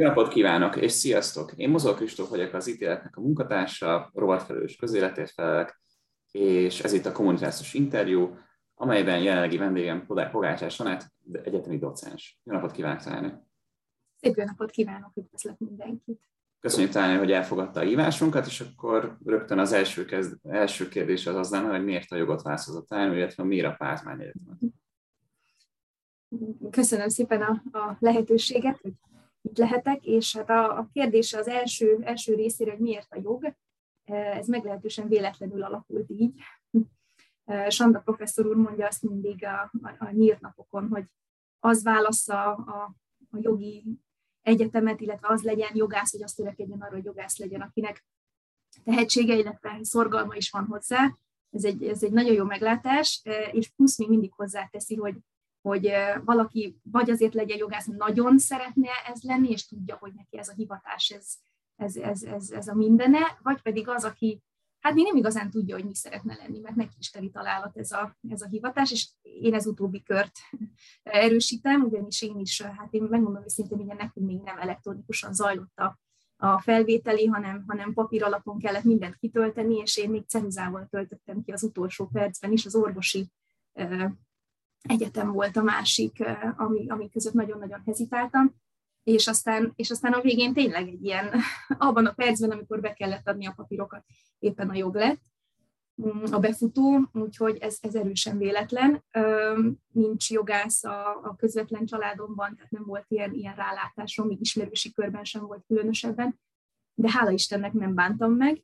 Jó napot kívánok, és sziasztok! Én Mozol Kristóf vagyok az ítéletnek a munkatársa, rovatfelelős közéletért felelek, és ez itt a kommunitációs interjú, amelyben jelenlegi vendégem Pogácsás Anett, egyetemi docens. Jó napot kívánok, Tánő! Szép jó napot kívánok, üdvözlök mindenkit! Köszönjük Tánő, hogy elfogadta a hívásunkat, és akkor rögtön az első, kezd, első kérdés az az lenne, hogy miért a jogot választott Tánő, illetve miért a Pázmány Egyetemet? Köszönöm szépen a, a lehetőséget, hogy itt lehetek, és hát a, a kérdés az első, első részére, hogy miért a jog, ez meglehetősen véletlenül alakult így. Sanda professzor úr mondja azt mindig a, a, a nyílt napokon, hogy az válasza a, a jogi egyetemet, illetve az legyen jogász, hogy azt törekedjen arra, hogy jogász legyen, akinek tehetsége, illetve szorgalma is van hozzá. Ez egy, ez egy nagyon jó meglátás, és plusz még mindig hozzáteszi, hogy hogy valaki vagy azért legyen jogász, nagyon szeretne ez lenni, és tudja, hogy neki ez a hivatás, ez, ez, ez, ez, ez a mindene, vagy pedig az, aki hát még nem igazán tudja, hogy mi szeretne lenni, mert neki is teli találat ez a, ez a hivatás, és én ez utóbbi kört erősítem, ugyanis én is, hát én megmondom őszintén, hogy nekünk még nem elektronikusan zajlott a, a felvételi, hanem, hanem papír alapon kellett mindent kitölteni, és én még ceruzával töltöttem ki az utolsó percben is az orvosi egyetem volt a másik, ami, ami között nagyon-nagyon hezitáltam, és aztán, és aztán a végén tényleg egy ilyen, abban a percben, amikor be kellett adni a papírokat, éppen a jog lett mm, a befutó, úgyhogy ez, ez erősen véletlen. Nincs jogász a, a közvetlen családomban, tehát nem volt ilyen, ilyen rálátásom, még ismerősi körben sem volt különösebben, de hála Istennek nem bántam meg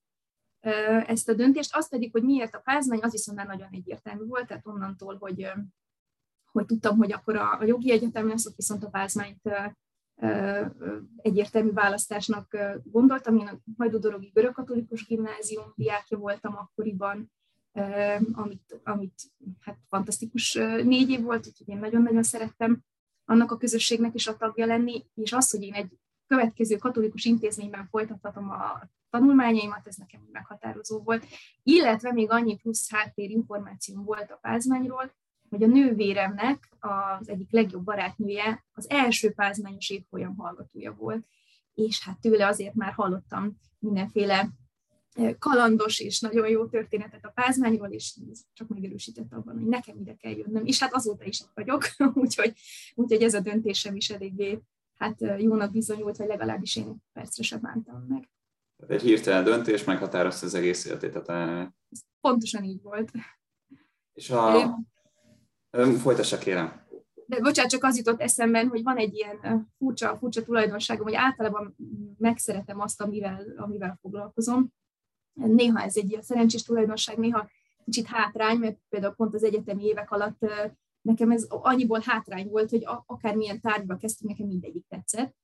ezt a döntést. Az pedig, hogy miért a pázmány, az viszont már nagyon egyértelmű volt, tehát onnantól, hogy hogy tudtam, hogy akkor a, a jogi egyetem lesz, ott viszont a pázmányt egyértelmű választásnak gondoltam. Én a Hajdudorogi Görögkatolikus Gimnázium diákja voltam akkoriban, amit, amit hát fantasztikus négy év volt, úgyhogy én nagyon-nagyon szerettem annak a közösségnek is a tagja lenni, és az, hogy én egy következő katolikus intézményben folytathatom a tanulmányaimat, ez nekem meghatározó volt, illetve még annyi plusz háttérinformációm volt a pázmányról, hogy a nővéremnek az egyik legjobb barátnője az első pázmányos évfolyam hallgatója volt, és hát tőle azért már hallottam mindenféle kalandos és nagyon jó történetet a pázmányról, és csak megerősített abban, hogy nekem ide kell jönnöm. És hát azóta is ott vagyok, úgyhogy, úgyhogy ez a döntésem is eléggé hát jónak bizonyult, vagy legalábbis én percre sem bántam meg. Egy hirtelen döntés meghatározta az egész életét. Tehát... Pontosan így volt. És a, Folytassa kérem. De bocsánat, csak az jutott eszembe, hogy van egy ilyen furcsa, furcsa tulajdonságom, hogy általában megszeretem azt, amivel, amivel foglalkozom. Néha ez egy ilyen szerencsés tulajdonság, néha kicsit hátrány, mert például pont az egyetemi évek alatt nekem ez annyiból hátrány volt, hogy akármilyen tárgyba kezdtünk, nekem mindegyik tetszett.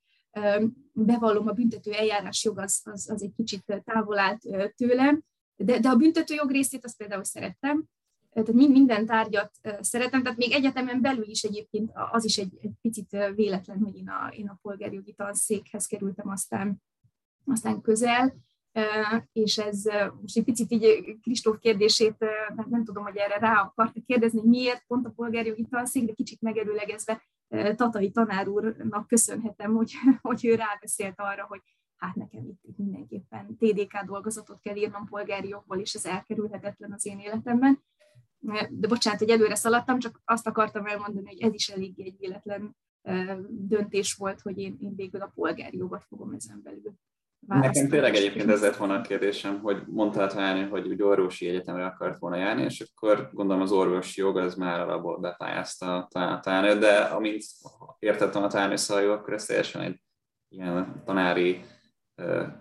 Bevallom, a büntető eljárás jog az, az, az egy kicsit távol állt tőlem, de, de a büntető jog részét azt például szerettem, tehát minden tárgyat szeretem, tehát még egyetemen belül is egyébként az is egy, egy picit véletlen, hogy én a, én a polgárjogi tanszékhez kerültem aztán, aztán közel, és ez most egy picit így Kristóf kérdését, nem, nem tudom, hogy erre rá akarta kérdezni, miért pont a polgárjogi tanszék, de kicsit megerőlegezve Tatai tanár úrnak köszönhetem, hogy, hogy ő rábeszélt arra, hogy hát nekem itt mindenképpen TDK dolgozatot kell írnom polgári jogból, és ez elkerülhetetlen az én életemben de bocsánat, hogy előre szaladtam, csak azt akartam elmondani, hogy ez is eléggé egy véletlen döntés volt, hogy én, én végül a polgári jogot fogom ezen belül. Nekem tényleg egyébként ez lett volna a kérdésem, hogy mondtál talán, hogy úgy orvosi egyetemre akart volna járni, és akkor gondolom az orvosi jog az már alapból bepályázta talán, de amint értettem a talán szajó, akkor ez teljesen egy ilyen tanári.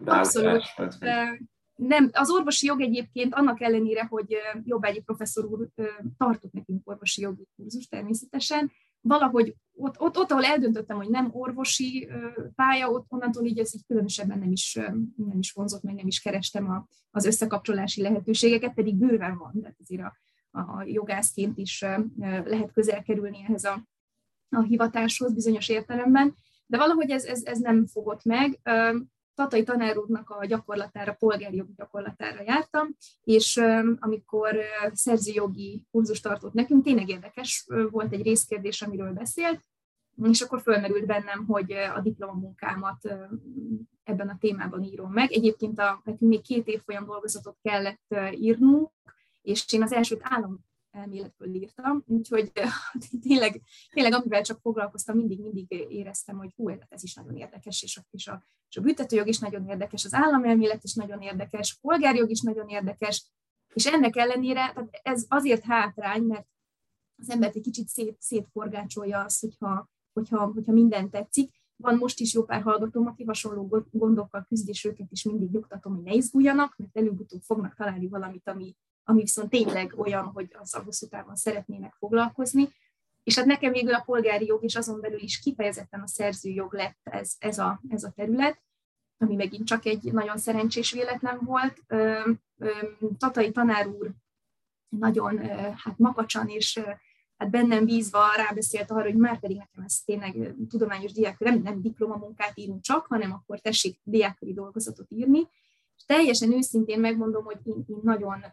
Abszolút nem, az orvosi jog egyébként annak ellenére, hogy Jobbágyi professzor úr tartott nekünk orvosi jogi kurzus természetesen, valahogy ott, ott, ott, ahol eldöntöttem, hogy nem orvosi pálya, ott onnantól így ez így különösebben nem is, nem is vonzott, meg nem is kerestem a, az összekapcsolási lehetőségeket, pedig bőven van, tehát azért a, a jogászként is lehet közel kerülni ehhez a, a hivatáshoz bizonyos értelemben, de valahogy ez, ez, ez nem fogott meg. Tatai tanár úrnak a gyakorlatára, polgárjogi gyakorlatára jártam, és amikor szerzőjogi kurzus tartott nekünk, tényleg érdekes volt egy részkérdés, amiről beszélt, és akkor fölmerült bennem, hogy a diplomamunkámat ebben a témában írom meg. Egyébként a, nekünk még két évfolyam dolgozatot kellett írnunk, és én az elsőt állam elméletből írtam, úgyhogy tényleg, tényleg amivel csak foglalkoztam, mindig, mindig éreztem, hogy hú, ez is nagyon érdekes, és a, és a, és a büntetőjog is nagyon érdekes, az államelmélet is nagyon érdekes, a polgárjog is nagyon érdekes, és ennek ellenére tehát ez azért hátrány, mert az embert egy kicsit szét, szétforgácsolja az, hogyha, hogyha, hogyha minden tetszik. Van most is jó pár hallgatom, aki hasonló gondokkal küzd, és őket is mindig nyugtatom, hogy ne izguljanak, mert előbb-utóbb fognak találni valamit, ami, ami viszont tényleg olyan, hogy az a hosszú távon szeretnének foglalkozni. És hát nekem végül a polgári jog és azon belül is kifejezetten a szerzőjog lett ez, ez, a, ez a terület, ami megint csak egy nagyon szerencsés véletlen volt. Tatai tanár úr nagyon hát makacsan és hát bennem bízva rábeszélt arra, hogy már pedig nekem ez tényleg tudományos diák, nem, nem diplomamunkát írunk csak, hanem akkor tessék diákköri dolgozatot írni. Teljesen őszintén megmondom, hogy én, én nagyon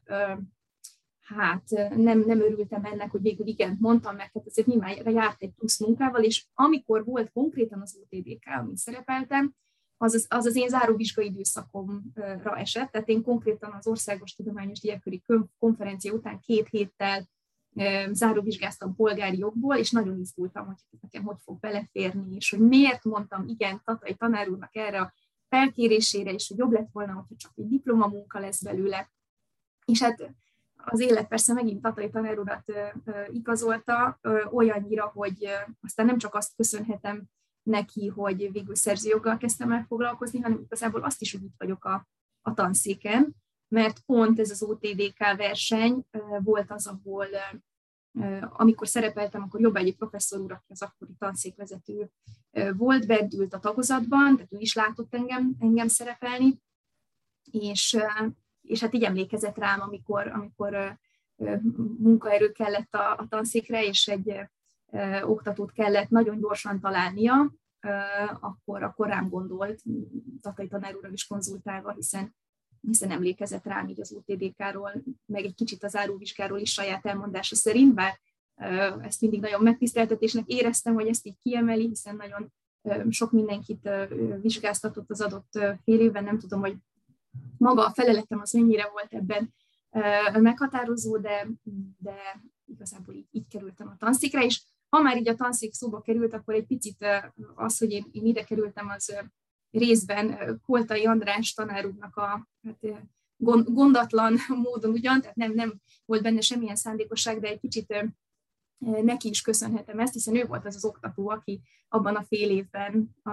hát nem, nem örültem ennek, hogy végül igen, mondtam meg, hát azért nyilván járt egy plusz munkával, és amikor volt konkrétan az OTDK, amin szerepeltem, az az, az, az én záróvizsgai időszakomra esett, tehát én konkrétan az Országos Tudományos Diákköri Konferencia után két héttel záróvizsgáztam polgári jogból, és nagyon izgultam, hogy nekem hogy fog beleférni, és hogy miért mondtam igen Tatai tanár úrnak erre a felkérésére, és hogy jobb lett volna, hogyha csak egy diplomamunka lesz belőle. És hát az élet persze megint Tatai tanár urat igazolta olyannyira, hogy aztán nem csak azt köszönhetem neki, hogy végül szerzőjoggal kezdtem el foglalkozni, hanem igazából azt is, hogy itt vagyok a, a tanszéken, mert pont ez az OTDK verseny volt az, ahol amikor szerepeltem, akkor Jobbágyi professzor úr, aki az akkori tanszékvezető volt, bedült a tagozatban, tehát ő is látott engem, engem szerepelni, és, és hát így emlékezett rám, amikor, amikor munkaerő kellett a, a tanszékre, és egy oktatót kellett nagyon gyorsan találnia, akkor, akkor rám gondolt, Tatai tanár úrral is konzultálva, hiszen hiszen emlékezett rám így az UTDK-ról, meg egy kicsit az áróvizsgáról is saját elmondása szerint, bár ezt mindig nagyon megtiszteltetésnek éreztem, hogy ezt így kiemeli, hiszen nagyon sok mindenkit vizsgáztatott az adott fél évben, nem tudom, hogy maga a feleletem az mennyire volt ebben meghatározó, de, de igazából így, így kerültem a tanszékre, és ha már így a tanszék szóba került, akkor egy picit az, hogy én, én ide kerültem, az részben Koltai András tanáruknak a hát, gondatlan módon ugyan, tehát nem, nem volt benne semmilyen szándékosság, de egy kicsit neki is köszönhetem ezt, hiszen ő volt az az oktató, aki abban a fél évben a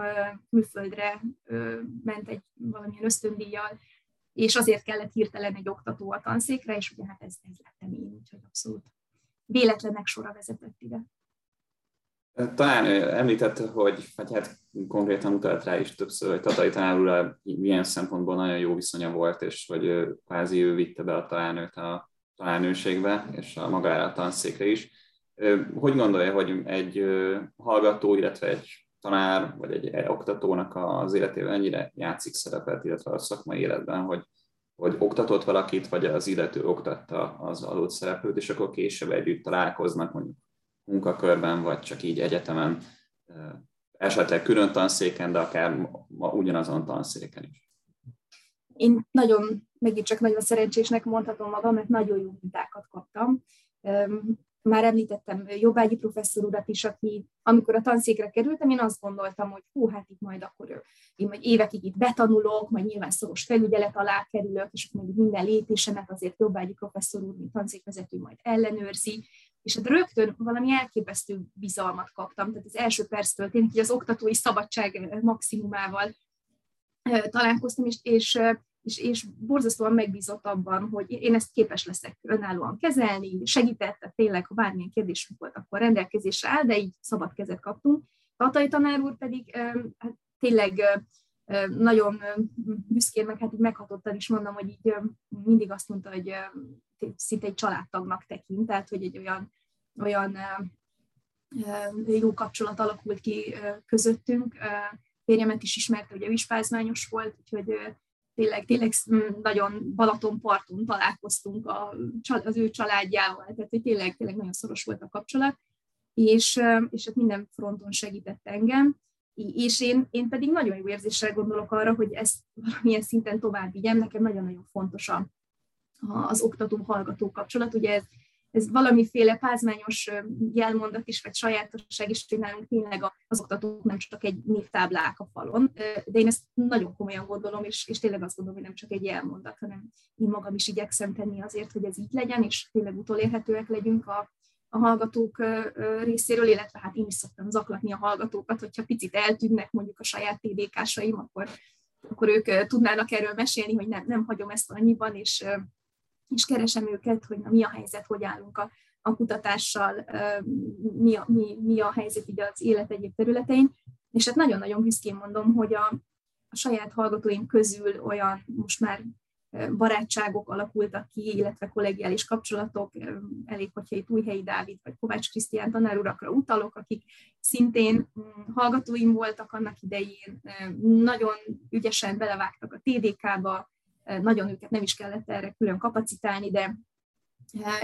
külföldre ment egy valamilyen ösztöndíjjal, és azért kellett hirtelen egy oktató a tanszékre, és ugye hát ez, ez lettem én, úgyhogy abszolút véletlenek sora vezetett ide. Talán említette, hogy, vagy hát konkrétan utalt rá is többször, hogy Tatai tanár milyen szempontból nagyon jó viszonya volt, és hogy kvázi ő vitte be a tanárnőt a tanárnőségbe, és a magára a tanszékre is. Hogy gondolja, hogy egy hallgató, illetve egy tanár, vagy egy oktatónak az életében ennyire játszik szerepet, illetve a szakmai életben, hogy, hogy oktatott valakit, vagy az illető oktatta az adott szereplőt, és akkor később együtt találkoznak mondjuk munkakörben, vagy csak így egyetemen, esetleg külön tanszéken, de akár ma ugyanazon tanszéken is. Én nagyon, megint csak nagyon szerencsésnek mondhatom magam, mert nagyon jó mintákat kaptam. Már említettem jobbágyi professzor urat is, aki amikor a tanszékre kerültem, én azt gondoltam, hogy hú, hát itt majd akkor én majd évekig itt betanulok, majd nyilván szoros felügyelet alá kerülök, és akkor minden lépésemet azért jobbágyi professzor úr, mint tanszékvezető majd ellenőrzi, és hát rögtön valami elképesztő bizalmat kaptam, tehát az első perctől tényleg az oktatói szabadság maximumával találkoztam, és, és, és, és borzasztóan megbízott abban, hogy én ezt képes leszek önállóan kezelni, segített, tényleg, ha bármilyen kérdésünk volt, akkor rendelkezésre áll, de így szabad kezet kaptunk. Tatai tanár úr pedig hát tényleg nagyon büszkén, meg hát így meghatottan is mondom, hogy így mindig azt mondta, hogy szinte egy családtagnak tekint, tehát hogy egy olyan, olyan jó kapcsolat alakult ki közöttünk. Férjemet is ismerte, hogy ő is pázmányos volt, úgyhogy tényleg, tényleg nagyon Balatonparton találkoztunk a, az ő családjával, tehát hogy tényleg, tényleg nagyon szoros volt a kapcsolat. és, és hát minden fronton segített engem, és én, én pedig nagyon jó érzéssel gondolok arra, hogy ezt valamilyen szinten tovább vigyem, nekem nagyon-nagyon fontos a, az oktató-hallgató kapcsolat, ugye ez ez valamiféle pázmányos jelmondat is, vagy sajátosság is, hogy nálunk tényleg az oktatók nem csak egy névtáblák a falon, de én ezt nagyon komolyan gondolom, és, és tényleg azt gondolom, hogy nem csak egy jelmondat, hanem én magam is igyekszem tenni azért, hogy ez így legyen, és tényleg utolérhetőek legyünk a, a hallgatók részéről, illetve hát én is szoktam zaklatni a hallgatókat, hogyha picit eltűnnek mondjuk a saját TDK-saim, akkor, akkor ők tudnának erről mesélni, hogy nem, nem hagyom ezt annyiban, és és keresem őket, hogy na, mi a helyzet, hogy állunk a, a kutatással, mi a, mi, mi a helyzet így az élet egyéb területein. És hát nagyon-nagyon büszkén mondom, hogy a, a saját hallgatóim közül olyan most már barátságok alakultak ki, illetve kollegiális kapcsolatok, elég, hogyha itt Újhelyi Dávid vagy Kovács Krisztián tanárurakra utalok, akik szintén mm, hallgatóim voltak annak idején, nagyon ügyesen belevágtak a TDK-ba, nagyon őket nem is kellett erre külön kapacitálni, de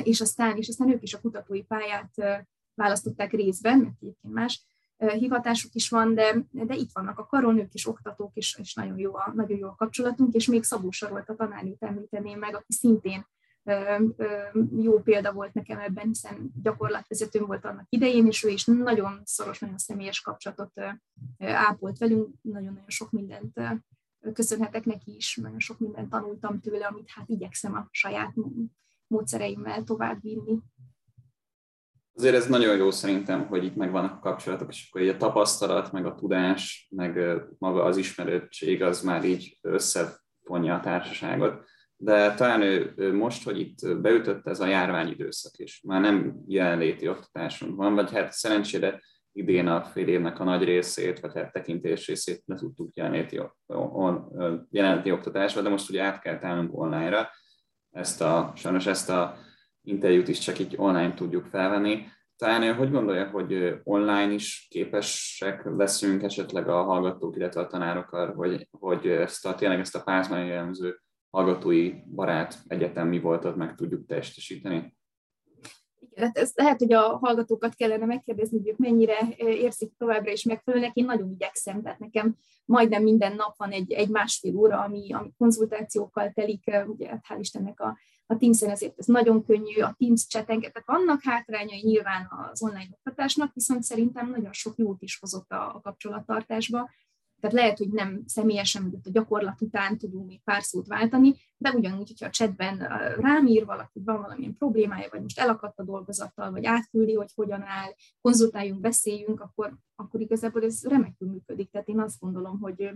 és aztán, és aztán ők is a kutatói pályát választották részben, mert egyébként más hivatásuk is van, de, de itt vannak a karonők és oktatók, és, és nagyon, jó a, nagyon jó a kapcsolatunk, és még Szabó Sarolt a tanárnőt említeném meg, aki szintén jó példa volt nekem ebben, hiszen gyakorlatvezetőm volt annak idején, és ő is nagyon szoros, nagyon személyes kapcsolatot ápolt velünk, nagyon-nagyon sok mindent köszönhetek neki is, nagyon sok mindent tanultam tőle, amit hát igyekszem a saját módszereimmel továbbvinni. Azért ez nagyon jó szerintem, hogy itt megvannak a kapcsolatok, és akkor így a tapasztalat, meg a tudás, meg maga az ismerőtség az már így összefonja a társaságot. De talán ő most, hogy itt beütött ez a járványidőszak is, már nem jelenléti oktatásunk van, vagy hát szerencsére idén a fél évnek a nagy részét, vagy hát tekintés részét le tudtuk jelenléti, jelenléti oktatásba, de most ugye át kell állnunk online-ra. Ezt a, sajnos ezt a interjút is csak így online tudjuk felvenni. Talán hogy gondolja, hogy online is képesek leszünk esetleg a hallgatók, illetve a tanárok arra, hogy, hogy ezt a, tényleg ezt a pázmány jellemző hallgatói barát egyetem mi voltat meg tudjuk testesíteni? Hát ez lehet, hogy a hallgatókat kellene megkérdezni, hogy ők mennyire érzik továbbra is megfelelőnek. Én nagyon igyekszem, tehát nekem majdnem minden nap van egy, egy másfél óra, ami, ami konzultációkkal telik, ugye hát hál' Istennek a, a Teams-en ezért ez nagyon könnyű, a Teams csetenket, tehát vannak hátrányai nyilván az online oktatásnak, viszont szerintem nagyon sok jót is hozott a, a kapcsolattartásba, tehát lehet, hogy nem személyesen, hogy a gyakorlat után tudunk még pár szót váltani, de ugyanúgy, hogyha a chatben rám ír valaki, van valamilyen problémája, vagy most elakadt a dolgozattal, vagy átküldi, hogy hogyan áll, konzultáljunk, beszéljünk, akkor, akkor igazából ez remekül működik. Tehát én azt gondolom, hogy,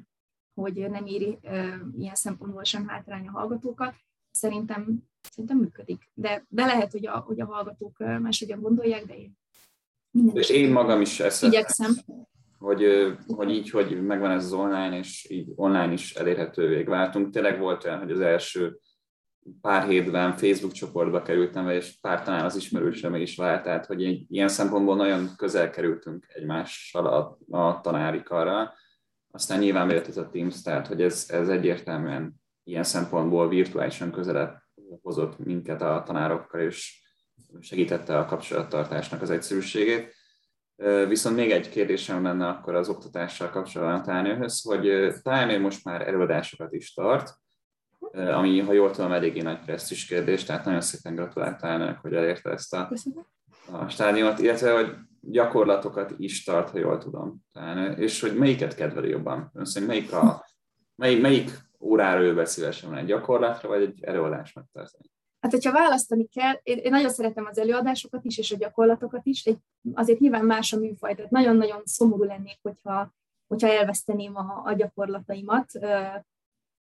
hogy nem éri ilyen szempontból sem hátrány a hallgatókat. Szerintem, szerintem működik. De, de lehet, hogy a, hogy a hallgatók máshogyan gondolják, de én minden én magam is ezt igyekszem hogy, hogy így, hogy megvan ez az online, és így online is elérhetővé váltunk. Tényleg volt olyan, hogy az első pár hétben Facebook csoportba kerültem, és pár talán az ismerősöm is vált, tehát hogy egy, ilyen szempontból nagyon közel kerültünk egymással a, a tanári karral. Aztán nyilván ez a Teams, tehát hogy ez, ez egyértelműen ilyen szempontból virtuálisan közelebb hozott minket a tanárokkal, és segítette a kapcsolattartásnak az egyszerűségét. Viszont még egy kérdésem lenne akkor az oktatással kapcsolatban a Tánőhöz, hogy Tánő most már előadásokat is tart, ami, ha jól tudom, eléggé nagy presztis kérdés, tehát nagyon szépen gratulálok Tánőnek, hogy elérte ezt a, a stádiumot, illetve hogy gyakorlatokat is tart, ha jól tudom. Tánő, és hogy melyiket kedveli jobban? Ön szerint melyik, a, melyik, melyik órára ő szívesen egy gyakorlatra, vagy egy előadás megtartani? Hát, hogyha választani kell, én, én nagyon szeretem az előadásokat is, és a gyakorlatokat is, egy, azért nyilván más a műfaj, tehát nagyon-nagyon szomorú lennék, hogyha, hogyha elveszteném a, a gyakorlataimat.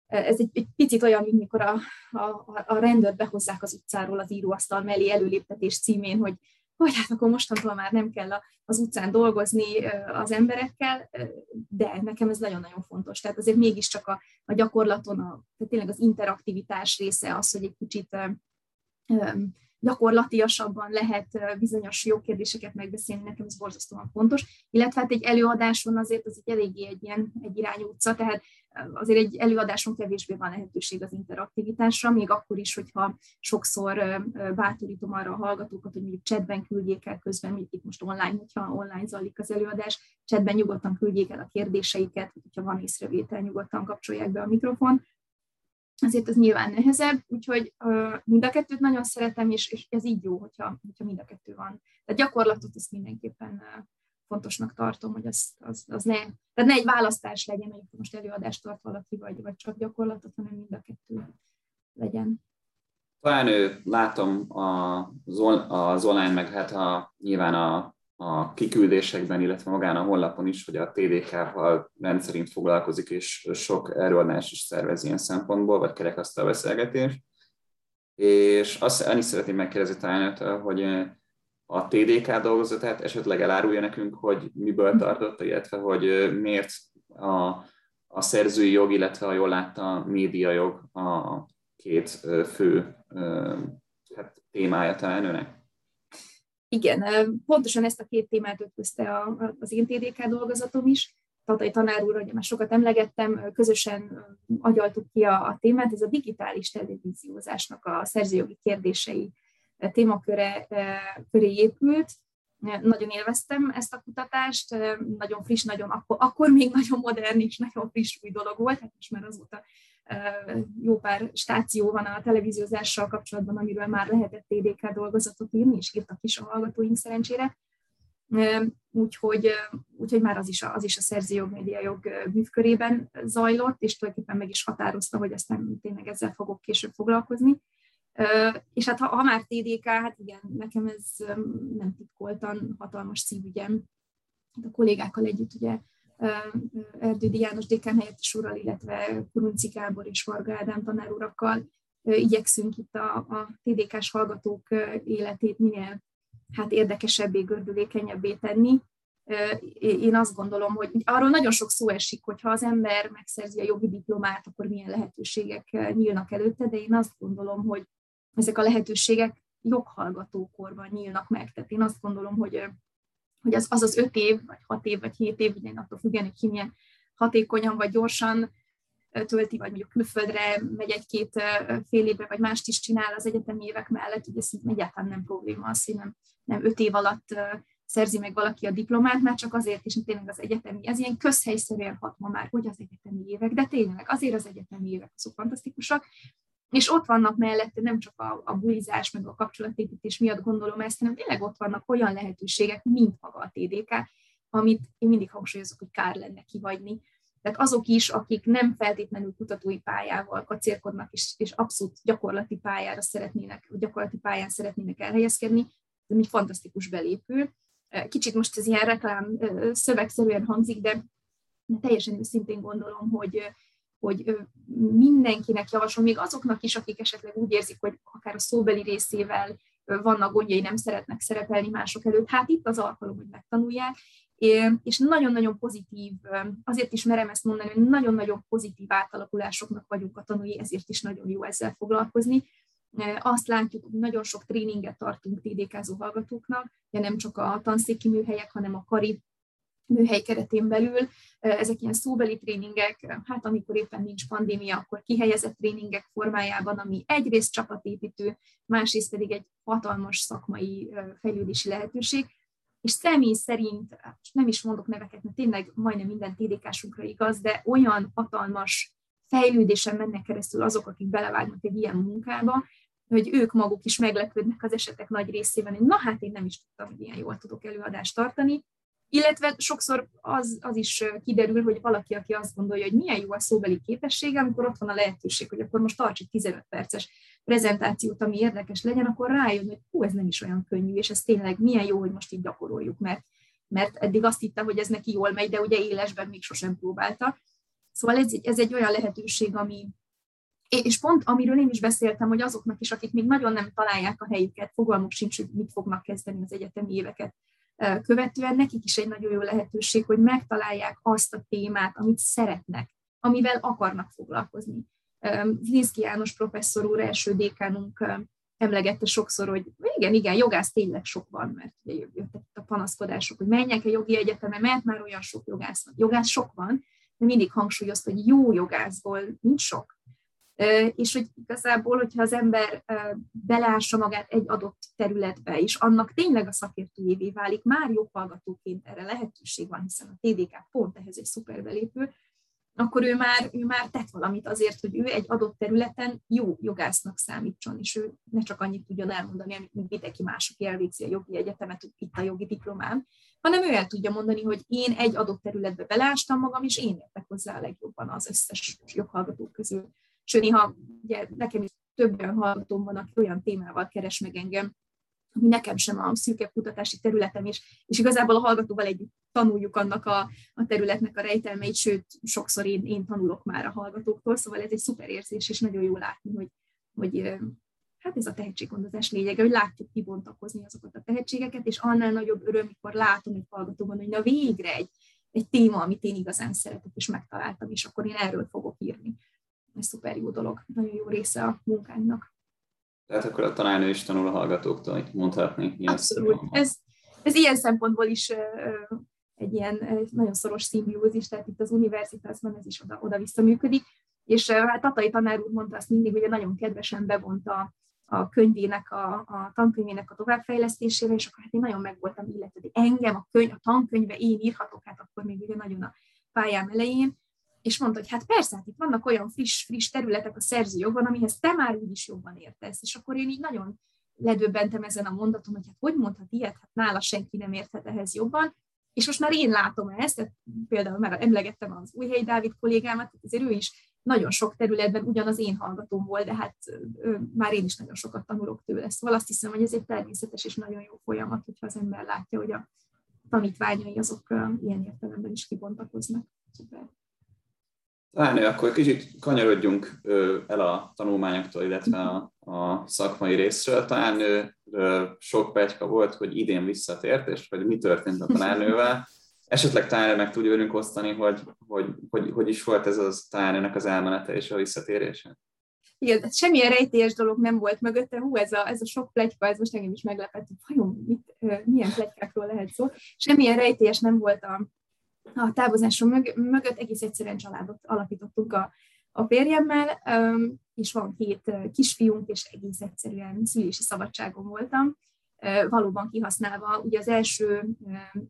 Ez egy, egy picit olyan, mint mikor a, a, a rendőrt behozzák az utcáról az íróasztal mellé előléptetés címén, hogy hogy hát akkor mostantól már nem kell az utcán dolgozni az emberekkel, de nekem ez nagyon-nagyon fontos. Tehát azért mégiscsak a, a gyakorlaton, a, tehát tényleg az interaktivitás része az, hogy egy kicsit gyakorlatiasabban lehet bizonyos jó kérdéseket megbeszélni, nekem ez borzasztóan fontos. Illetve hát egy előadáson azért az egy eléggé egy ilyen egy irányú utca, tehát azért egy előadáson kevésbé van lehetőség az interaktivitásra, még akkor is, hogyha sokszor bátorítom arra a hallgatókat, hogy mondjuk chatben küldjék el közben, mondjuk itt most online, hogyha online zajlik az előadás, chatben nyugodtan küldjék el a kérdéseiket, hogyha van észrevétel, nyugodtan kapcsolják be a mikrofon, azért ez nyilván nehezebb, úgyhogy uh, mind a kettőt nagyon szeretem, és, és ez így jó, hogyha, hogyha mind a kettő van. Tehát gyakorlatot ezt mindenképpen fontosnak tartom, hogy az, az, az ne, tehát ne egy választás legyen, hogy most előadást tart valaki, vagy, vagy csak gyakorlatot, hanem mind a kettő legyen. Talán ő, látom az, az online, meg hát a, nyilván a a kiküldésekben, illetve magán a honlapon is, hogy a TDK-val rendszerint foglalkozik, és sok előadás is szervez ilyen szempontból, vagy kerekasztal beszélgetés. És azt annyit szeretném megkérdezni talán, hogy a TDK dolgozatát esetleg elárulja nekünk, hogy miből tartotta, illetve hogy miért a, a szerzői jog, illetve a jól látta a média jog a két fő hát, témája talán önnek? Igen, pontosan ezt a két témát ötvözte az én TDK dolgozatom is. Tatai tanár úr, hogy már sokat emlegettem, közösen agyaltuk ki a, a témát, ez a digitális televíziózásnak a szerzőjogi kérdései témaköre köré épült. Nagyon élveztem ezt a kutatást, nagyon friss, nagyon akkor, akkor még nagyon modern és nagyon friss új dolog volt, hát most már azóta jó pár stáció van a televíziózással kapcsolatban, amiről már lehetett TDK dolgozatot írni, és írtak is a hallgatóink szerencsére. Úgyhogy, úgyhogy már az is a, az is a szerzőjog, médiajog művkörében zajlott, és tulajdonképpen meg is határozta, hogy aztán tényleg ezzel fogok később foglalkozni. És hát ha, ha már TDK, hát igen, nekem ez nem titkoltan hatalmas szívügyem. Hát a kollégákkal együtt ugye Erdődi János dékán helyettes úrral, illetve Kurunci Gábor és Varga Ádám tanárurakkal igyekszünk itt a, a TDK-s hallgatók életét minél hát érdekesebbé, gördülékenyebbé tenni. Én azt gondolom, hogy arról nagyon sok szó esik, hogy ha az ember megszerzi a jogi diplomát, akkor milyen lehetőségek nyílnak előtte, de én azt gondolom, hogy ezek a lehetőségek joghallgatókorban nyílnak meg. Tehát én azt gondolom, hogy hogy az az, az öt év, vagy hat év, vagy hét év, ugye attól függően, hogy ki milyen hatékonyan vagy gyorsan tölti, vagy mondjuk külföldre megy egy-két fél évre, vagy mást is csinál az egyetemi évek mellett, ugye ez egyáltalán nem probléma az, hogy nem, nem öt év alatt szerzi meg valaki a diplomát, már csak azért is, hogy tényleg az egyetemi, ez ilyen közhelyszerűen hat ma már, hogy az egyetemi évek, de tényleg azért az egyetemi évek azok fantasztikusak, és ott vannak mellette nem csak a, a bulizás, meg a kapcsolatépítés miatt gondolom ezt, hanem tényleg ott vannak olyan lehetőségek, mint maga a TDK, amit én mindig hangsúlyozok, hogy kár lenne kihagyni. Tehát azok is, akik nem feltétlenül kutatói pályával kacérkodnak, és, és abszolút gyakorlati pályára szeretnének, gyakorlati pályán szeretnének elhelyezkedni, ez egy fantasztikus belépő. Kicsit most ez ilyen reklám szövegszerűen hangzik, de teljesen őszintén gondolom, hogy hogy mindenkinek javaslom, még azoknak is, akik esetleg úgy érzik, hogy akár a szóbeli részével vannak gondjai, nem szeretnek szerepelni mások előtt, hát itt az alkalom, hogy megtanulják, és nagyon-nagyon pozitív, azért is merem ezt mondani, hogy nagyon-nagyon pozitív átalakulásoknak vagyunk a tanulói, ezért is nagyon jó ezzel foglalkozni. Azt látjuk, hogy nagyon sok tréninget tartunk TDK-zó hallgatóknak, de nem csak a tanszéki műhelyek, hanem a kari műhely keretén belül. Ezek ilyen szóbeli tréningek, hát amikor éppen nincs pandémia, akkor kihelyezett tréningek formájában, ami egyrészt csapatépítő, másrészt pedig egy hatalmas szakmai fejlődési lehetőség. És személy szerint, nem is mondok neveket, mert tényleg majdnem minden TDK-sunkra igaz, de olyan hatalmas fejlődésen mennek keresztül azok, akik belevágnak egy ilyen munkába, hogy ők maguk is meglepődnek az esetek nagy részében, hogy na hát én nem is tudtam, hogy ilyen jól tudok előadást tartani, illetve sokszor az, az is kiderül, hogy valaki, aki azt gondolja, hogy milyen jó a szóbeli képessége, amikor ott van a lehetőség, hogy akkor most tarts egy 15 perces prezentációt, ami érdekes legyen, akkor rájön, hogy hú, ez nem is olyan könnyű, és ez tényleg milyen jó, hogy most így gyakoroljuk, mert, mert eddig azt hitte, hogy ez neki jól megy, de ugye élesben még sosem próbálta. Szóval ez, ez egy olyan lehetőség, ami, és pont amiről én is beszéltem, hogy azoknak is, akik még nagyon nem találják a helyüket, fogalmuk sincs, hogy mit fognak kezdeni az egyetemi éveket követően nekik is egy nagyon jó lehetőség, hogy megtalálják azt a témát, amit szeretnek, amivel akarnak foglalkozni. Zlinszki János professzor úr, első dékánunk emlegette sokszor, hogy igen, igen, jogász tényleg sok van, mert ugye jöttek a panaszkodások, hogy menjek a jogi egyeteme, mert már olyan sok jogász van. Jogász sok van, de mindig hangsúlyozta, hogy jó jogászból nincs sok. És hogy igazából, hogyha az ember belássa magát egy adott területbe, és annak tényleg a szakértőjévé válik, már jobb hallgatóként erre lehetőség van, hiszen a TDK pont ehhez egy szuper belépő, akkor ő már, ő már tett valamit azért, hogy ő egy adott területen jó jogásznak számítson, és ő ne csak annyit tudjon elmondani, amit mindenki mások elvégzi a jogi egyetemet, itt a jogi diplomám, hanem ő el tudja mondani, hogy én egy adott területbe belástam magam, és én értek hozzá a legjobban az összes joghallgatók közül. Sőt, néha ugye, nekem is több olyan hallgatóm van, aki olyan témával keres meg engem, ami nekem sem a szűkebb kutatási területem, és, és igazából a hallgatóval együtt tanuljuk annak a, a területnek a rejtelmeit, sőt, sokszor én, én tanulok már a hallgatóktól, szóval ez egy szuper érzés, és nagyon jó látni, hogy, hogy hát ez a tehetséggondozás lényege, hogy látjuk kibontakozni azokat a tehetségeket, és annál nagyobb öröm, mikor látom egy hallgatóban, hogy na végre egy, egy téma, amit én igazán szeretek, és megtaláltam, és akkor én erről fogok írni. Ez szuper jó dolog, nagyon jó része a munkánknak. Tehát akkor a tanárnő is tanul a hallgatóktól, mondhatni. Ilyen Abszolút. Ez, ez ilyen szempontból is egy ilyen nagyon szoros szimbiózis, tehát itt az univerzitásban ez is oda, oda-vissza működik. És hát Tatai tanár úr mondta azt mindig, hogy nagyon kedvesen bevonta a könyvének, a, a tankönyvének a továbbfejlesztésére, és akkor hát én nagyon meg voltam illetve, hogy engem a, könyv, a tankönyve én írhatok, hát akkor még ugye nagyon a pályám elején, és mondta, hogy hát persze, hát itt vannak olyan friss, friss területek a szerzőjogban, amihez te már úgyis jobban értesz. És akkor én így nagyon ledöbbentem ezen a mondaton, hogy hát hogy mondhat ilyet, hát nála senki nem érthet ehhez jobban. És most már én látom ezt, tehát például már emlegettem az Újhelyi Dávid kollégámat, azért ő is nagyon sok területben ugyanaz én hallgatóm volt, de hát ö, már én is nagyon sokat tanulok tőle. Szóval azt hiszem, hogy ez egy természetes és nagyon jó folyamat, hogyha az ember látja, hogy a tanítványai azok ilyen értelemben is kibontakoznak. Szuper. Talán akkor kicsit kanyarodjunk el a tanulmányoktól, illetve a, a szakmai részről. Talán sok pegyka volt, hogy idén visszatért, és hogy mi történt a tanárnővel. Esetleg talán meg tudja velünk osztani, hogy, hogy, hogy, hogy is volt ez az tanárnőnek az elmenete és a visszatérése? Igen, semmilyen rejtélyes dolog nem volt mögötte. Hú, ez a, ez a sok plegyka, ez most engem is meglepett, hogy vajon mit, milyen plegykákról lehet szó. Semmilyen rejtélyes nem volt a, a távozásom mög- mögött egész egyszerűen családot alapítottunk a, a férjemmel, és van két kisfiunk, és egész egyszerűen szülési szabadságon voltam, valóban kihasználva. Ugye az első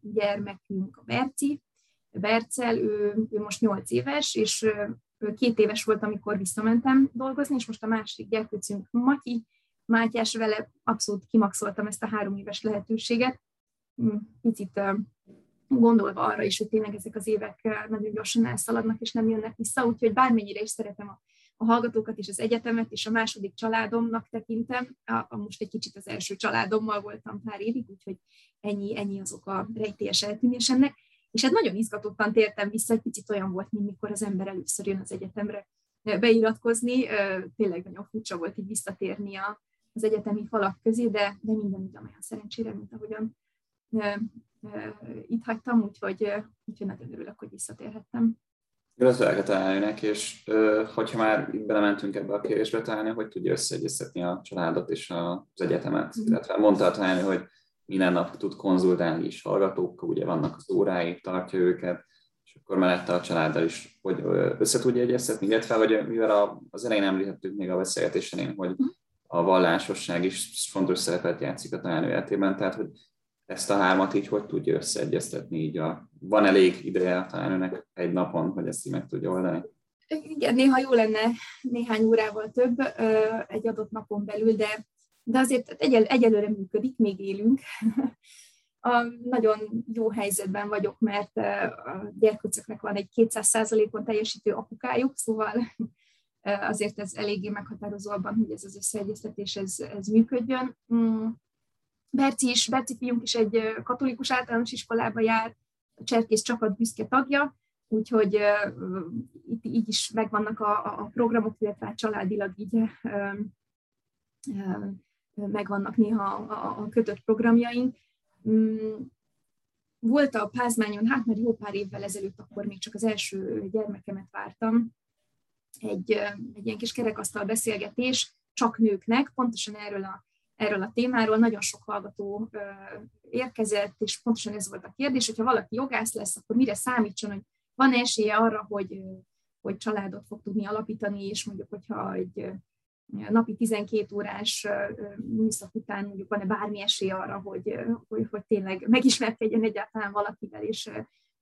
gyermekünk a Berci, Bercel, ő, ő most 8 éves, és két éves volt, amikor visszamentem dolgozni, és most a másik gyerkőcünk Matyi, Mátyás vele abszolút kimaxoltam ezt a három éves lehetőséget. Hm, picit gondolva arra is, hogy tényleg ezek az évek eh, nagyon gyorsan elszaladnak, és nem jönnek vissza, úgyhogy bármennyire is szeretem a, a hallgatókat és az egyetemet, és a második családomnak tekintem, a, a most egy kicsit az első családommal voltam pár évig, úgyhogy ennyi, ennyi azok a rejtélyes eltűnésemnek. És hát nagyon izgatottan tértem vissza, egy picit olyan volt, mint mikor az ember először jön az egyetemre eh, beiratkozni. Eh, tényleg nagyon furcsa volt így visszatérni az egyetemi falak közé, de, de minden úgy olyan szerencsére, mint ahogyan itt hagytam, úgyhogy, úgyhogy nagyon örülök, hogy visszatérhettem. Gratulálok a és hogyha már belementünk ebbe a kérdésbe, találni, hogy tudja összeegyeztetni a családot és az egyetemet, mm. illetve mondta találni, hogy minden nap tud konzultálni is hallgatókkal, ugye vannak az órái, tartja őket, és akkor mellette a családdal is, hogy össze tudja egyeztetni, illetve, hogy mivel az elején említettük még a beszélgetésen, hogy mm. a vallásosság is fontos szerepet játszik a tanárnő életében, tehát hogy ezt a hármat így hogy tudja összeegyeztetni, így a, van elég ideje a tanárnőnek egy napon, hogy ezt így meg tudja oldani? Igen, néha jó lenne néhány órával több egy adott napon belül, de, de azért egyel, egyelőre működik, még élünk. A, nagyon jó helyzetben vagyok, mert a gyerkőcöknek van egy 200%-on teljesítő apukájuk, szóval azért ez eléggé meghatározó abban, hogy ez az összeegyeztetés ez, ez működjön. Berci is, Berci fiunk is egy katolikus általános iskolába jár, a cserkész csapat büszke tagja, úgyhogy uh, itt így is megvannak a, a programok, illetve hát családilag így uh, uh, megvannak néha a, a kötött programjaink. Um, volt a Pázmányon, hát már jó pár évvel ezelőtt, akkor még csak az első gyermekemet vártam, egy, egy ilyen kis kerekasztal beszélgetés, csak nőknek, pontosan erről a, erről a témáról nagyon sok hallgató érkezett, és pontosan ez volt a kérdés, hogyha valaki jogász lesz, akkor mire számítson, hogy van esélye arra, hogy, hogy családot fog tudni alapítani, és mondjuk, hogyha egy napi 12 órás műszak után mondjuk van-e bármi esély arra, hogy, hogy, hogy tényleg megismerkedjen egyáltalán valakivel, és,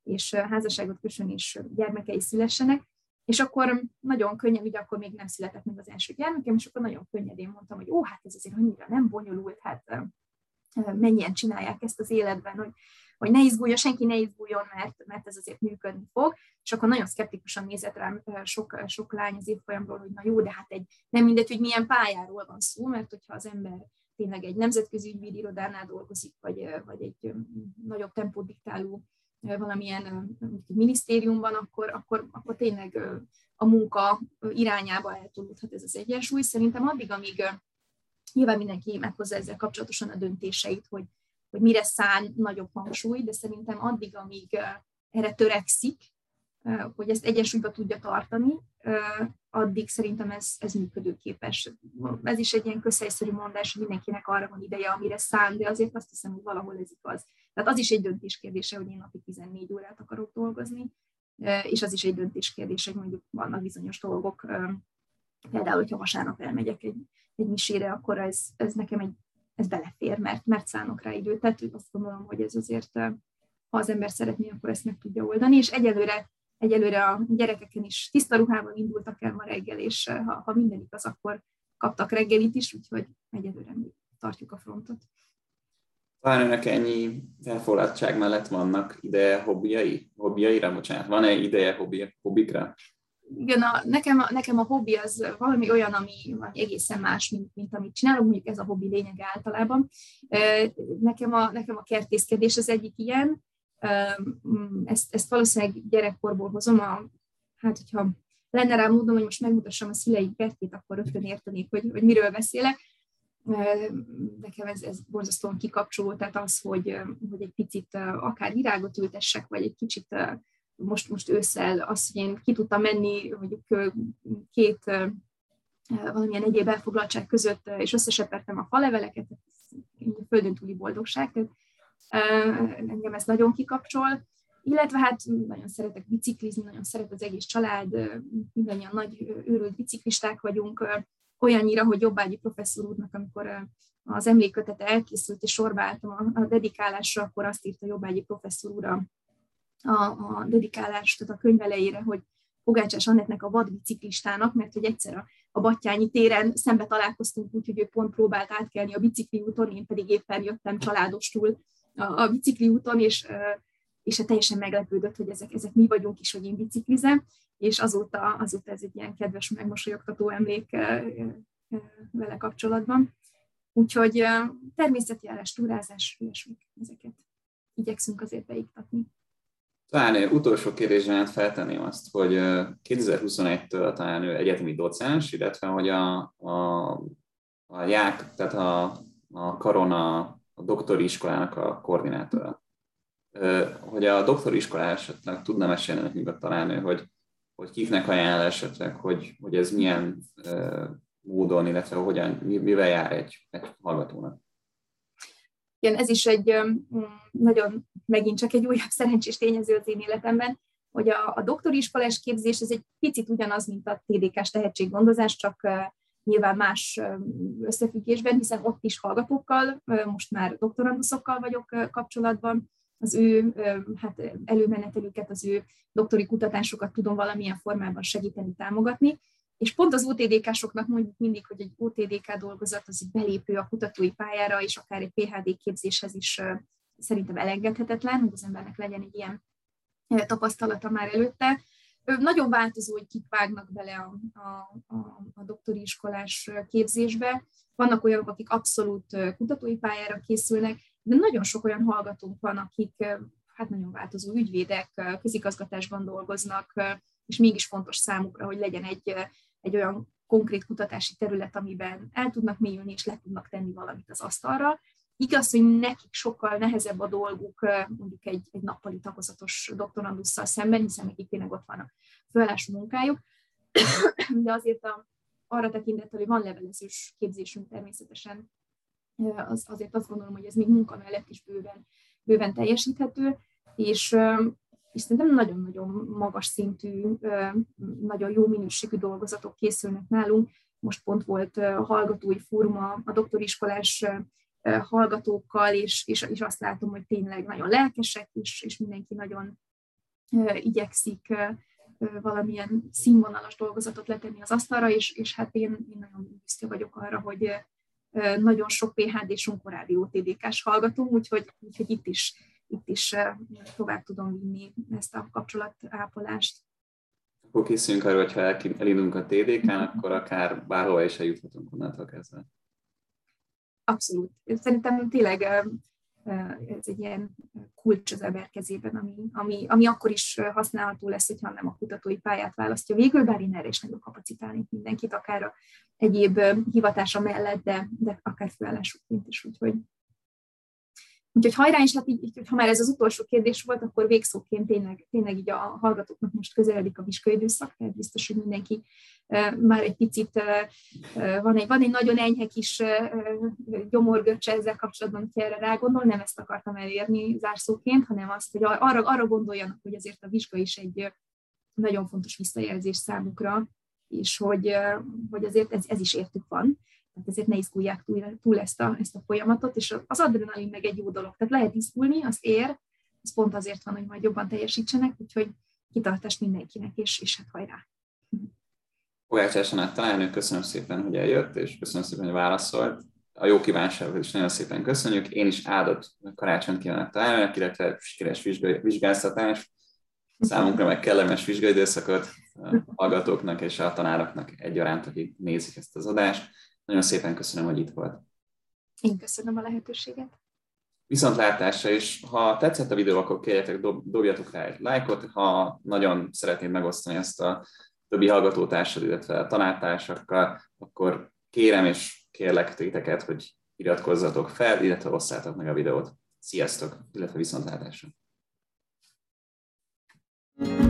és házasságot kössön, és gyermekei szülessenek. És akkor nagyon könnyen, ugye akkor még nem született meg az első gyermekem, és akkor nagyon könnyedén mondtam, hogy ó, hát ez azért annyira nem bonyolult, hát mennyien csinálják ezt az életben, hogy, hogy ne izguljon, senki ne izguljon, mert, mert ez azért működni fog. És akkor nagyon szkeptikusan nézett rám sok, sok lány az évfolyamról, hogy na jó, de hát egy, nem mindegy, hogy milyen pályáról van szó, mert hogyha az ember tényleg egy nemzetközi ügyvédirodánál dolgozik, vagy, vagy egy nagyobb tempót diktáló valamilyen minisztériumban, akkor, akkor, akkor tényleg a munka irányába eltolódhat ez az egyensúly. Szerintem addig, amíg nyilván mindenki meghozza ezzel kapcsolatosan a döntéseit, hogy, hogy mire szán nagyobb hangsúly, de szerintem addig, amíg erre törekszik, hogy ezt egyensúlyba tudja tartani, addig szerintem ez, ez működőképes. Ez is egy ilyen közhelyszerű mondás, hogy mindenkinek arra van ideje, amire szán, de azért azt hiszem, hogy valahol ez igaz. Tehát az is egy döntés kérdése, hogy én napi 14 órát akarok dolgozni, és az is egy döntés kérdése, hogy mondjuk vannak bizonyos dolgok, például, hogyha vasárnap elmegyek egy, egy misére, akkor ez, ez nekem egy, ez belefér, mert, mert szánok rá időt. Tehát azt gondolom, hogy ez azért, ha az ember szeretné, akkor ezt meg tudja oldani, és egyelőre egyelőre a gyerekeken is tiszta ruhában indultak el ma reggel, és ha, ha minden igaz, akkor kaptak reggelit is, úgyhogy egyelőre mi tartjuk a frontot. Talán önnek ennyi elfoglaltság mellett vannak ide hobbiai? Hobbiaira, bocsánat, van-e ideje hobbi, hobbikra? Igen, a, nekem, a, nekem a hobbi az valami olyan, ami egészen más, mint, mint amit csinálok, mondjuk ez a hobbi lényege általában. Nekem a, nekem a kertészkedés az egyik ilyen, ezt, ezt valószínűleg gyerekkorból hozom, a, hát hogyha lenne rá módom, hogy most megmutassam a szüleik kertjét, akkor rögtön értenék, hogy, hogy miről beszélek. Nekem ez, ez borzasztóan kikapcsoló, tehát az, hogy, hogy egy picit akár virágot ültessek, vagy egy kicsit most, most ősszel az, hogy én ki tudtam menni mondjuk két valamilyen egyéb elfoglaltság között, és összesepertem a faleveleket, ez földön túli boldogság. Tehát engem ez nagyon kikapcsol, illetve hát nagyon szeretek biciklizni, nagyon szeret az egész család, mindannyian nagy őrült biciklisták vagyunk, olyannyira, hogy Jobbágyi professzor úrnak, amikor az emlékkötete elkészült, és sorba álltam a, dedikálásra, akkor azt írta Jobbágyi professzor úr a, a, dedikálást, tehát a könyv elejére, hogy Pogácsás Annettnek a vadbiciklistának, mert hogy egyszer a, a Battyányi téren szembe találkoztunk úgy, hogy ő pont próbált átkelni a bicikli úton, én pedig éppen jöttem családostul a, a bicikli úton, és, és hát teljesen meglepődött, hogy ezek, ezek mi vagyunk is, hogy én biciklizem, és azóta, azóta ez egy ilyen kedves, megmosolyogtató emlék vele kapcsolatban. Úgyhogy természetjárás, túrázás, ilyesmik, ezeket igyekszünk azért beiktatni. Talán utolsó kérdésben feltenném azt, hogy 2021-től talán ő egyetemi docens, illetve hogy a, a, a JÁK, tehát a, a Karona a doktori iskolának a koordinátora. Hogy a doktori iskola esetleg tudna mesélni nekünk talán, hogy, hogy kiknek ajánl esetleg, hogy, hogy ez milyen módon, illetve hogyan, mivel jár egy, egy hallgatónak. Igen, ez is egy nagyon, megint csak egy újabb szerencsés tényező az én életemben, hogy a, a doktori iskolás képzés ez egy picit ugyanaz, mint a TDK-s tehetséggondozás, csak nyilván más összefüggésben, hiszen ott is hallgatókkal, most már doktoranduszokkal vagyok kapcsolatban, az ő hát előmenetelüket, az ő doktori kutatásokat tudom valamilyen formában segíteni, támogatni. És pont az OTDK-soknak mondjuk mindig, hogy egy OTDK dolgozat az egy belépő a kutatói pályára, és akár egy PHD képzéshez is szerintem elengedhetetlen, hogy az embernek legyen egy ilyen tapasztalata már előtte. Nagyon változó, hogy kik vágnak bele a, a, a, a doktori iskolás képzésbe. Vannak olyanok, akik abszolút kutatói pályára készülnek, de nagyon sok olyan hallgatónk van, akik hát nagyon változó ügyvédek, közigazgatásban dolgoznak, és mégis fontos számukra, hogy legyen egy, egy olyan konkrét kutatási terület, amiben el tudnak mélyülni, és le tudnak tenni valamit az asztalra. Igaz, hogy nekik sokkal nehezebb a dolguk mondjuk egy, egy nappali tagozatos doktorandusszal szemben, hiszen nekik tényleg ott van a főállású munkájuk, de azért a, arra tekintettel, hogy van levelezős képzésünk természetesen, az, azért azt gondolom, hogy ez még munka mellett is bőven, bőven teljesíthető, és, és szerintem nagyon-nagyon magas szintű, nagyon jó minőségű dolgozatok készülnek nálunk. Most pont volt hallgatói fóruma a doktoriskolás hallgatókkal, és, és, és azt látom, hogy tényleg nagyon lelkesek, és, és mindenki nagyon igyekszik valamilyen színvonalas dolgozatot letenni az asztalra, és, és hát én, én nagyon büszke vagyok arra, hogy nagyon sok PHD-sunk korábbi OTDK-s hallgatunk, úgyhogy, úgyhogy itt is, itt is tovább tudom vinni ezt a kapcsolatápolást. Akkor készüljünk arra, hogyha elindulunk a TDK-n, akkor akár bárhol is eljuthatunk onnantól kezdve. Abszolút. Szerintem tényleg ez egy ilyen kulcs az ember kezében, ami, ami, ami akkor is használható lesz, hogyha nem a kutatói pályát választja végül, bár én erre is nagyon kapacitálnék mindenkit, akár a egyéb hivatása mellett, de, de akár főállásokként is, úgyhogy Úgyhogy hajrá, és hát így, így, ha már ez az utolsó kérdés volt, akkor végszóként tényleg, tényleg így a hallgatóknak most közeledik a vizsgaidőszak, tehát biztos, hogy mindenki már egy picit van egy, van egy nagyon enyhe kis gyomorgöccse ezzel kapcsolatban, hogy erre rágondol, nem ezt akartam elérni zárszóként, hanem azt, hogy arra, arra gondoljanak, hogy azért a vizsga is egy nagyon fontos visszajelzés számukra, és hogy, hogy azért ez, ez is értük van tehát ezért ne izgulják túl, túl ezt, a, ezt a folyamatot, és az adrenalin meg egy jó dolog. Tehát lehet izgulni, az ér, ez pont azért van, hogy majd jobban teljesítsenek, úgyhogy kitartást mindenkinek, és, és hát hajrá! Esenát találnő, köszönöm szépen, hogy eljött, és köszönöm szépen, hogy válaszolt. A jó kívánságot is nagyon szépen köszönjük. Én is áldott karácsonyt kívánok találni, illetve sikeres vizsgáztatás, számunkra meg kellemes vizsgaidőszakot a hallgatóknak és a tanároknak egyaránt, akik nézik ezt az adást. Nagyon szépen köszönöm, hogy itt volt. Én köszönöm a lehetőséget. Viszontlátásra, és ha tetszett a videó, akkor kérjetek, dobjatok rá egy lájkot, ha nagyon szeretnéd megosztani ezt a többi hallgatótársad, illetve a tanártársakkal, akkor kérem és kérlek titeket, hogy iratkozzatok fel, illetve osszátok meg a videót. Sziasztok, illetve viszontlátásra! thank you